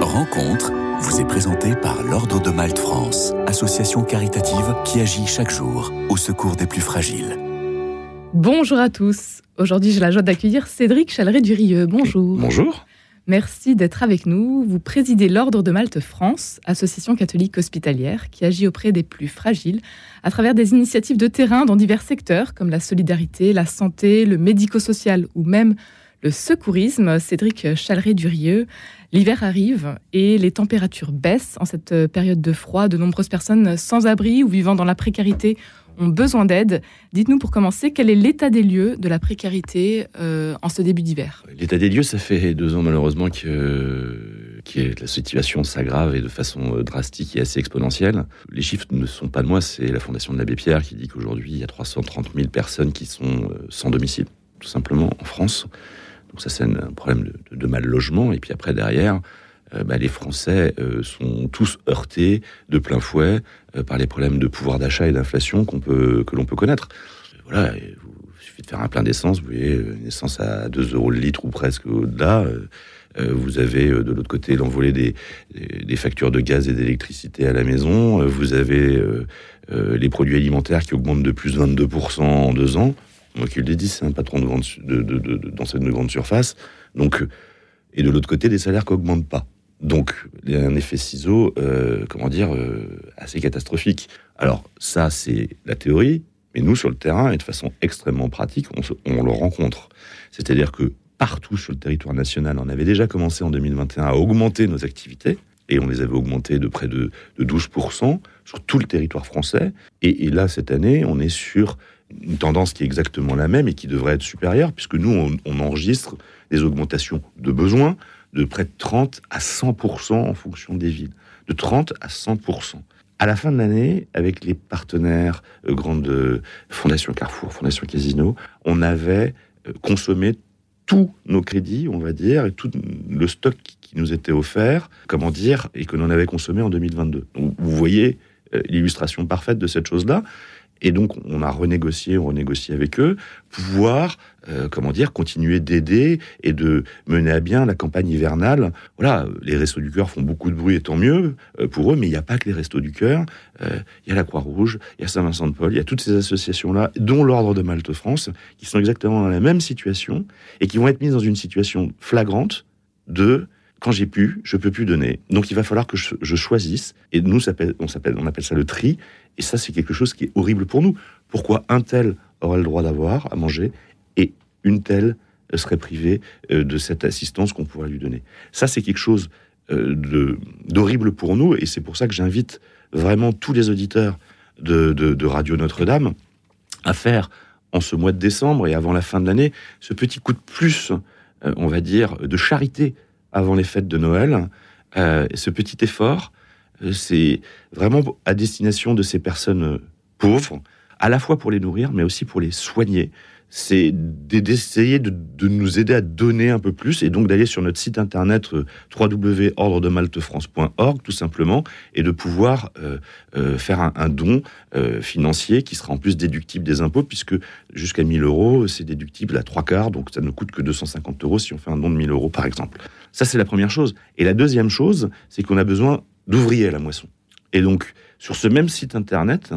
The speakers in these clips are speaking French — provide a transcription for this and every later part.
Rencontre vous est présentée par l'Ordre de Malte France, association caritative qui agit chaque jour au secours des plus fragiles. Bonjour à tous. Aujourd'hui, j'ai la joie d'accueillir Cédric Chaleret-Durieux. Bonjour. Bonjour. Merci d'être avec nous. Vous présidez l'Ordre de Malte France, association catholique hospitalière qui agit auprès des plus fragiles à travers des initiatives de terrain dans divers secteurs comme la solidarité, la santé, le médico-social ou même le secourisme. Cédric Chaleret-Durieux, l'hiver arrive et les températures baissent en cette période de froid. De nombreuses personnes sans abri ou vivant dans la précarité ont besoin d'aide. Dites-nous pour commencer, quel est l'état des lieux de la précarité euh, en ce début d'hiver? L'état des lieux, ça fait deux ans malheureusement que, que la situation s'aggrave et de façon euh, drastique et assez exponentielle. Les chiffres ne sont pas de moi, c'est la Fondation de l'Abbé Pierre qui dit qu'aujourd'hui, il y a 330 000 personnes qui sont euh, sans domicile, tout simplement en France. Donc ça, c'est un problème de, mal logement. Et puis après, derrière, euh, bah, les Français euh, sont tous heurtés de plein fouet euh, par les problèmes de pouvoir d'achat et d'inflation qu'on peut, que l'on peut connaître. Voilà, il suffit de faire un plein d'essence, vous voyez, une essence à 2 euros le litre ou presque au-delà. vous avez de l'autre côté l'envolée des, des, factures de gaz et d'électricité à la maison. vous avez les produits alimentaires qui augmentent de plus de 22% en deux ans. Moi qui le dis, c'est un patron de, de, de, de, d'enseigne de grande surface. Donc, et de l'autre côté, des salaires qui augmentent pas. Donc, il y a un effet ciseau, euh, comment dire, euh, assez catastrophique. Alors, ça, c'est la théorie, mais nous, sur le terrain, et de façon extrêmement pratique, on, le rencontre. C'est-à-dire que partout sur le territoire national, on avait déjà commencé en 2021 à augmenter nos activités, et on les avait augmentées de près de, de 12% sur tout le territoire français. Et, là, cette année, on est sur une tendance qui est exactement la même et qui devrait être supérieure, puisque nous, on, enregistre des augmentations de besoins, de près de 30 à 100% en fonction des villes. De 30 à 100%. À la fin de l'année, avec les partenaires euh, grandes euh, Fondation Carrefour, Fondation Casino, on avait euh, consommé tous nos crédits, on va dire, et tout le stock qui nous était offert, comment dire, et que l'on avait consommé en 2022. Donc, vous voyez euh, l'illustration parfaite de cette chose-là. Et donc, on a renégocié, on renégocie avec eux, pouvoir, euh, comment dire, continuer d'aider et de mener à bien la campagne hivernale. Voilà, les Restos du Cœur font beaucoup de bruit et tant mieux euh, pour eux, mais il n'y a pas que les Restos du Cœur. Euh, il y a la Croix-Rouge, il y a Saint-Vincent-de-Paul, il y a toutes ces associations-là, dont l'Ordre de Malte France, qui sont exactement dans la même situation et qui vont être mises dans une situation flagrante de quand j'ai pu, je peux plus donner. Donc il va falloir que je, choisisse. Et nous, on, appelle ça le tri. Et ça, c'est quelque chose qui est horrible pour nous. Pourquoi un tel aurait le droit d'avoir à manger et une telle serait privée de cette assistance qu'on pourrait lui donner? Ça, c'est quelque chose de, d'horrible pour nous. Et c'est pour ça que j'invite vraiment tous les auditeurs de Radio Notre-Dame à faire en ce mois de décembre et avant la fin de l'année ce petit coup de plus, on va dire, de charité avant les fêtes de Noël. Euh, ce petit effort, euh, c'est vraiment à destination de ces personnes euh, pauvres, à la fois pour les nourrir, mais aussi pour les soigner. C'est d'essayer de, nous aider à donner un peu plus, et donc d'aller sur notre site internet www.ordredemaltefrance.org, tout simplement, et de pouvoir euh, euh, faire un, don euh, financier qui sera en plus déductible des impôts, puisque jusqu'à 1000 euros, c'est déductible à trois quarts, donc ça ne coûte que 250 euros si on fait un don de 1000 euros, par exemple. Ça, c'est la première chose. Et la deuxième chose, c'est qu'on a besoin d'ouvriers à la moisson. Et donc, sur ce même site internet,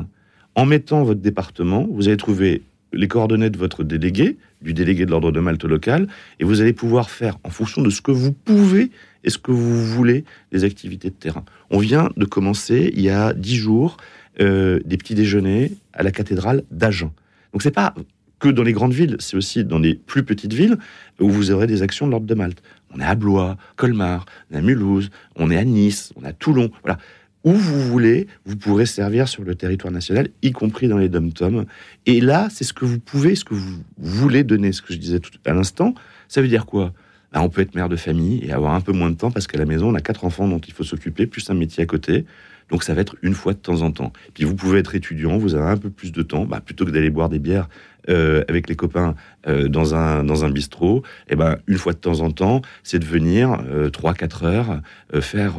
en mettant votre département, vous allez trouver les coordonnées de votre délégué, du délégué de l'ordre de Malte local, et vous allez pouvoir faire, en fonction de ce que vous pouvez et ce que vous voulez, des activités de terrain. On vient de commencer, il y a dix jours, euh, des petits déjeuners à la cathédrale d'Agen. Donc c'est pas que dans les grandes villes, c'est aussi dans les plus petites villes où vous aurez des actions de l'ordre de Malte. On est à Blois, Colmar, on est à Mulhouse, on est à Nice, on est à Toulon. Voilà. Où vous voulez, vous pourrez servir sur le territoire national, y compris dans les dom-toms. Et là, c'est ce que vous pouvez, ce que vous voulez donner, ce que je disais tout à l'instant. Ça veut dire quoi? Ben, On peut être mère de famille et avoir un peu moins de temps parce qu'à la maison, on a quatre enfants dont il faut s'occuper, plus un métier à côté. Donc ça va être une fois de temps en temps. Puis vous pouvez être étudiant, vous avez un peu plus de temps, bah, plutôt que d'aller boire des bières euh, avec les copains euh, dans, un, dans un bistrot, et eh ben, une fois de temps en temps, c'est de venir 3-4 heures faire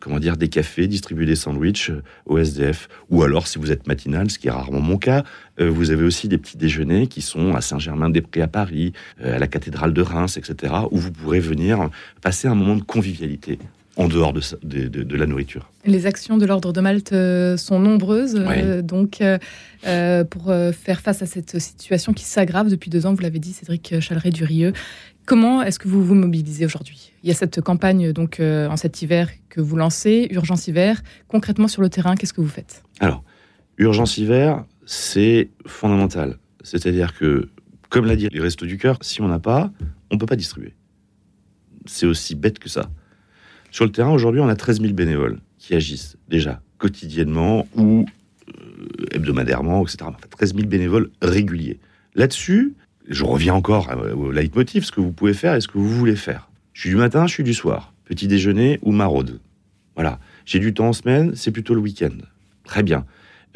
comment dire, des cafés, distribuer des sandwichs au SDF. Ou alors, si vous êtes matinal, ce qui est rarement mon cas, vous avez aussi des petits déjeuners qui sont à Saint-Germain-des-Prés à Paris, à la cathédrale de Reims, etc., où vous pourrez venir passer un moment de convivialité en dehors de, de, la nourriture. Les actions de l'Ordre de Malte euh, sont nombreuses. Euh, donc, euh, pour faire face à cette situation qui s'aggrave depuis deux ans, vous l'avez dit, Cédric Chaleret-Durieux, comment est-ce que vous vous mobilisez aujourd'hui? Il y a cette campagne donc en cet hiver que vous lancez, Urgence Hiver. Concrètement, sur le terrain, qu'est-ce que vous faites? Alors, Urgence Hiver, c'est fondamental. C'est-à-dire que, comme l'a dit les Restos du Cœur, si on n'a pas, on ne peut pas distribuer. C'est aussi bête que ça. Sur le terrain, aujourd'hui, on a 13 000 bénévoles qui agissent déjà quotidiennement ou euh, hebdomadairement, etc. Enfin, 13 000 bénévoles réguliers. Là-dessus, je reviens encore au leitmotiv, ce que vous pouvez faire et ce que vous voulez faire. Je suis du matin, je suis du soir. Petit déjeuner ou maraude. Voilà. J'ai du temps en semaine, c'est plutôt le week-end. Très bien.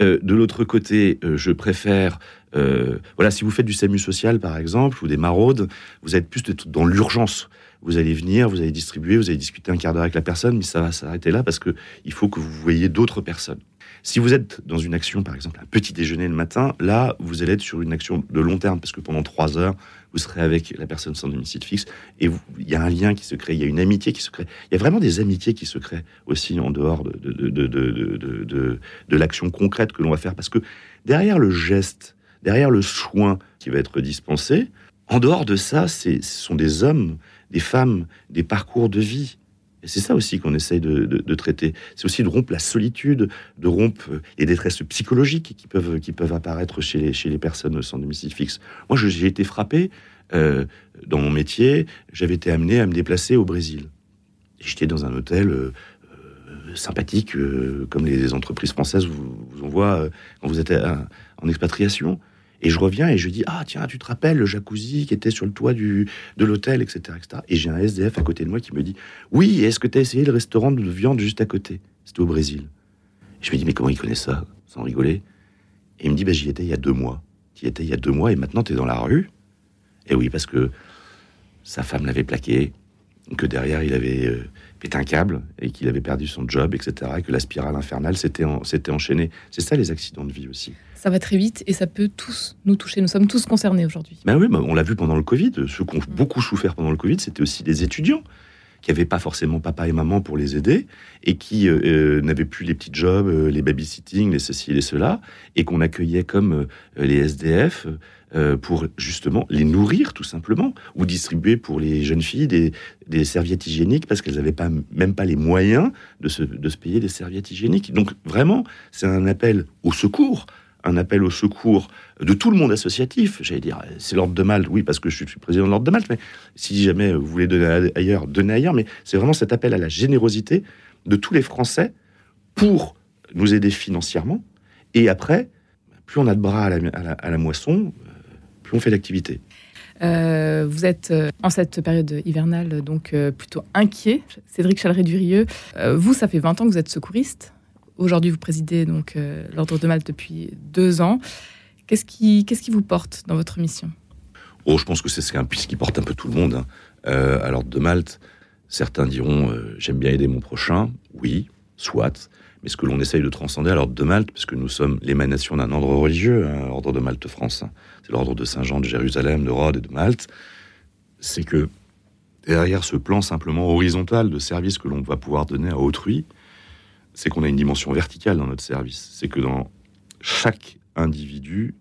Euh, de l'autre côté, euh, je préfère, voilà, si vous faites du SAMU social par exemple ou des maraudes, vous êtes plus dans l'urgence vous allez venir, vous allez distribuer, vous allez discuter un quart d'heure avec la personne, mais ça va s'arrêter là parce que il faut que vous voyez d'autres personnes. Si vous êtes dans une action, par exemple, un petit déjeuner le matin, là, vous allez être sur une action de long terme parce que pendant trois heures, vous serez avec la personne sans domicile fixe et il y a un lien qui se crée, il y a une amitié qui se crée. Il y a vraiment des amitiés qui se créent aussi en dehors de, de, de, de l'action concrète que l'on va faire parce que derrière le geste, derrière le soin qui va être dispensé, en dehors de ça, ce sont des hommes des femmes, des parcours de vie. Et c'est ça aussi qu'on essaye de, traiter. C'est aussi de rompre la solitude, de rompre les détresses psychologiques qui peuvent, qui peuvent apparaître chez les, chez les personnes sans domicile fixe. Moi, j'ai été frappé euh, dans mon métier. J'avais été amené à me déplacer au Brésil. J'étais dans un hôtel euh, euh, sympathique, comme les entreprises françaises vous envoient quand vous êtes en expatriation. Et je reviens et je dis Ah, tiens, tu te rappelles le jacuzzi qui était sur le toit du, de l'hôtel, etc., etc. Et j'ai un SDF à côté de moi qui me dit Oui, est-ce que tu as essayé le restaurant de viande juste à côté? C'était au Brésil. je me dis Mais comment il connaît ça Sans rigoler? Et il me dit bah, J'y étais il y a deux mois. Tu y étais il y a deux mois et maintenant tu es dans la rue Et oui, parce que sa femme l'avait plaqué, que derrière il avait euh, pété un câble et qu'il avait perdu son job, etc. Et que la spirale infernale s'était enchaînée. C'est ça les accidents de vie aussi ça va très vite et ça peut tous nous toucher. Nous sommes tous concernés aujourd'hui. Ben oui, on l'a vu pendant le Covid. Ceux qui ont beaucoup souffert pendant le Covid, c'était aussi des étudiants qui n'avaient pas forcément papa et maman pour les aider et qui euh, euh, n'avaient plus les petits jobs, euh, les babysitting, les ceci et les cela, et qu'on accueillait comme les SDF pour justement les nourrir tout simplement, ou distribuer pour les jeunes filles des, serviettes hygiéniques parce qu'elles n'avaient pas, même pas les moyens de se, de se payer des serviettes hygiéniques. Donc vraiment, c'est un appel au secours un appel au secours de tout le monde associatif. J'allais dire, c'est l'ordre de Malte, oui, parce que je suis président de l'ordre de Malte, mais si jamais vous voulez donner ailleurs, donnez ailleurs. Mais c'est vraiment cet appel à la générosité de tous les Français pour nous aider financièrement. Et après, plus on a de bras à la, moisson, euh, plus on fait d'activité. Euh, vous êtes euh, en cette période hivernale donc plutôt inquiet, Cédric Chaleret-Durieux. vous, ça fait 20 ans que vous êtes secouriste. Aujourd'hui, vous présidez donc euh, l'Ordre de Malte depuis deux ans. Qu'est-ce qui, vous porte dans votre mission? Oh, je pense que c'est ce qui porte un peu tout le monde. Hein. Euh, à l'Ordre de Malte, certains diront euh, j'aime bien aider mon prochain. Oui, soit. Mais ce que l'on essaye de transcender à l'Ordre de Malte, puisque nous sommes l'émanation d'un ordre religieux, hein, l'Ordre de Malte France, hein. c'est l'Ordre de Saint-Jean de Jérusalem, de Rhodes et de Malte, c'est que derrière ce plan simplement horizontal de service que l'on va pouvoir donner à autrui, c'est qu'on a une dimension verticale dans notre service. C'est que dans chaque individu,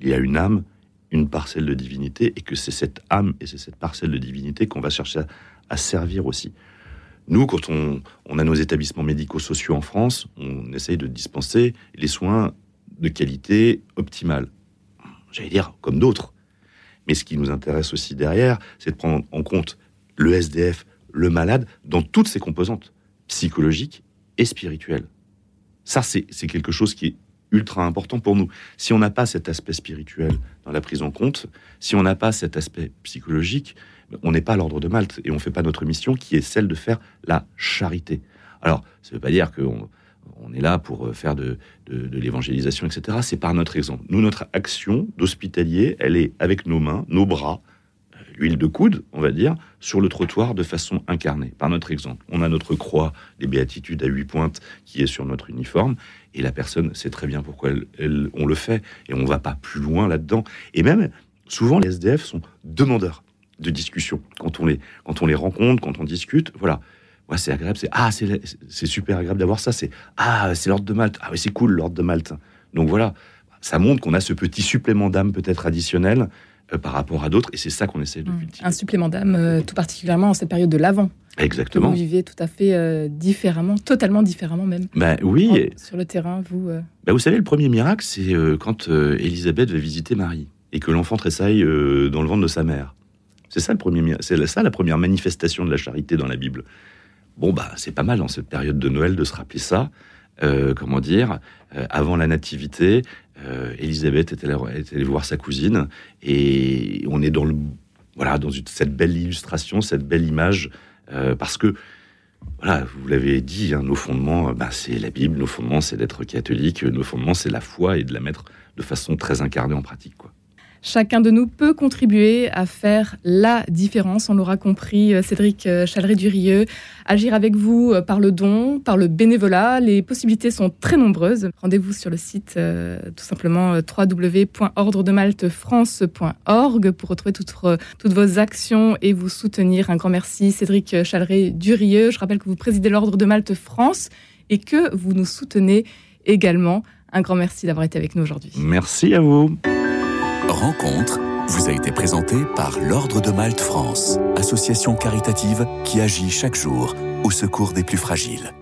il y a une âme, une parcelle de divinité, et que c'est cette âme et c'est cette parcelle de divinité qu'on va chercher à, servir aussi. Nous, quand on, a nos établissements médico-sociaux en France, on essaye de dispenser les soins de qualité optimale. J'allais dire, comme d'autres. Mais ce qui nous intéresse aussi derrière, c'est de prendre en compte le SDF, le malade, dans toutes ses composantes, psychologiques, et spirituel. Ça, c'est quelque chose qui est ultra important pour nous. Si on n'a pas cet aspect spirituel dans la prise en compte, si on n'a pas cet aspect psychologique, on n'est pas l'ordre de Malte et on ne fait pas notre mission qui est celle de faire la charité. Alors, ça veut pas dire qu'on on est là pour faire de, de l'évangélisation, etc. C'est par notre exemple. Nous, notre action d'hospitalier, elle est avec nos mains, nos bras, huile de coude, on va dire, sur le trottoir de façon incarnée, par notre exemple. On a notre croix des béatitudes à huit pointes qui est sur notre uniforme, et la personne sait très bien pourquoi elle, on le fait, et on va pas plus loin là-dedans. Et même, souvent, les SDF sont demandeurs de discussion. Quand on les, quand on les rencontre, quand on discute, voilà. Ouais, c'est agréable, c'est ah, c'est super agréable d'avoir ça, c'est ah, c'est l'ordre de Malte, ah c'est cool l'ordre de Malte. Donc voilà, ça montre qu'on a ce petit supplément d'âme peut-être additionnel par rapport à d'autres, et c'est ça qu'on essaie de mmh. cultiver. Un supplément d'âme, euh, tout particulièrement en cette période de l'avant. Exactement. vous vivez tout à fait euh, différemment, totalement différemment même. Ben oui. sur le terrain, vous. Ben vous savez, le premier miracle, c'est quand Élisabeth va visiter Marie et que l'enfant tressaille dans le ventre de sa mère. C'est ça le premier, c'est ça la première manifestation de la charité dans la Bible. Bon bah c'est pas mal dans cette période de Noël de se rappeler ça. comment dire, avant la nativité, euh, Elisabeth est allée, voir sa cousine et on est dans cette belle illustration, cette belle image euh, parce que voilà, vous l'avez dit, hein, nos fondements, ben, c'est la Bible, nos fondements, c'est d'être catholique, nos fondements, c'est la foi et de la mettre de façon très incarnée en pratique. Quoi. Chacun de nous peut contribuer à faire la différence. On l'aura compris, euh, Cédric euh, Chaleret-Durieux. Agir avec vous euh, par le don, par le bénévolat. Les possibilités sont très nombreuses. Rendez-vous sur le site tout simplement www.ordredemaltefrance.org pour retrouver toutes, toutes, vos actions et vous soutenir. Un grand merci, Cédric Chaleret-Durieux. Je rappelle que vous présidez l'Ordre de Malte France et que vous nous soutenez également. Un grand merci d'avoir été avec nous aujourd'hui. Merci à vous. Rencontre vous a été présentée par l'Ordre de Malte France, association caritative qui agit chaque jour au secours des plus fragiles.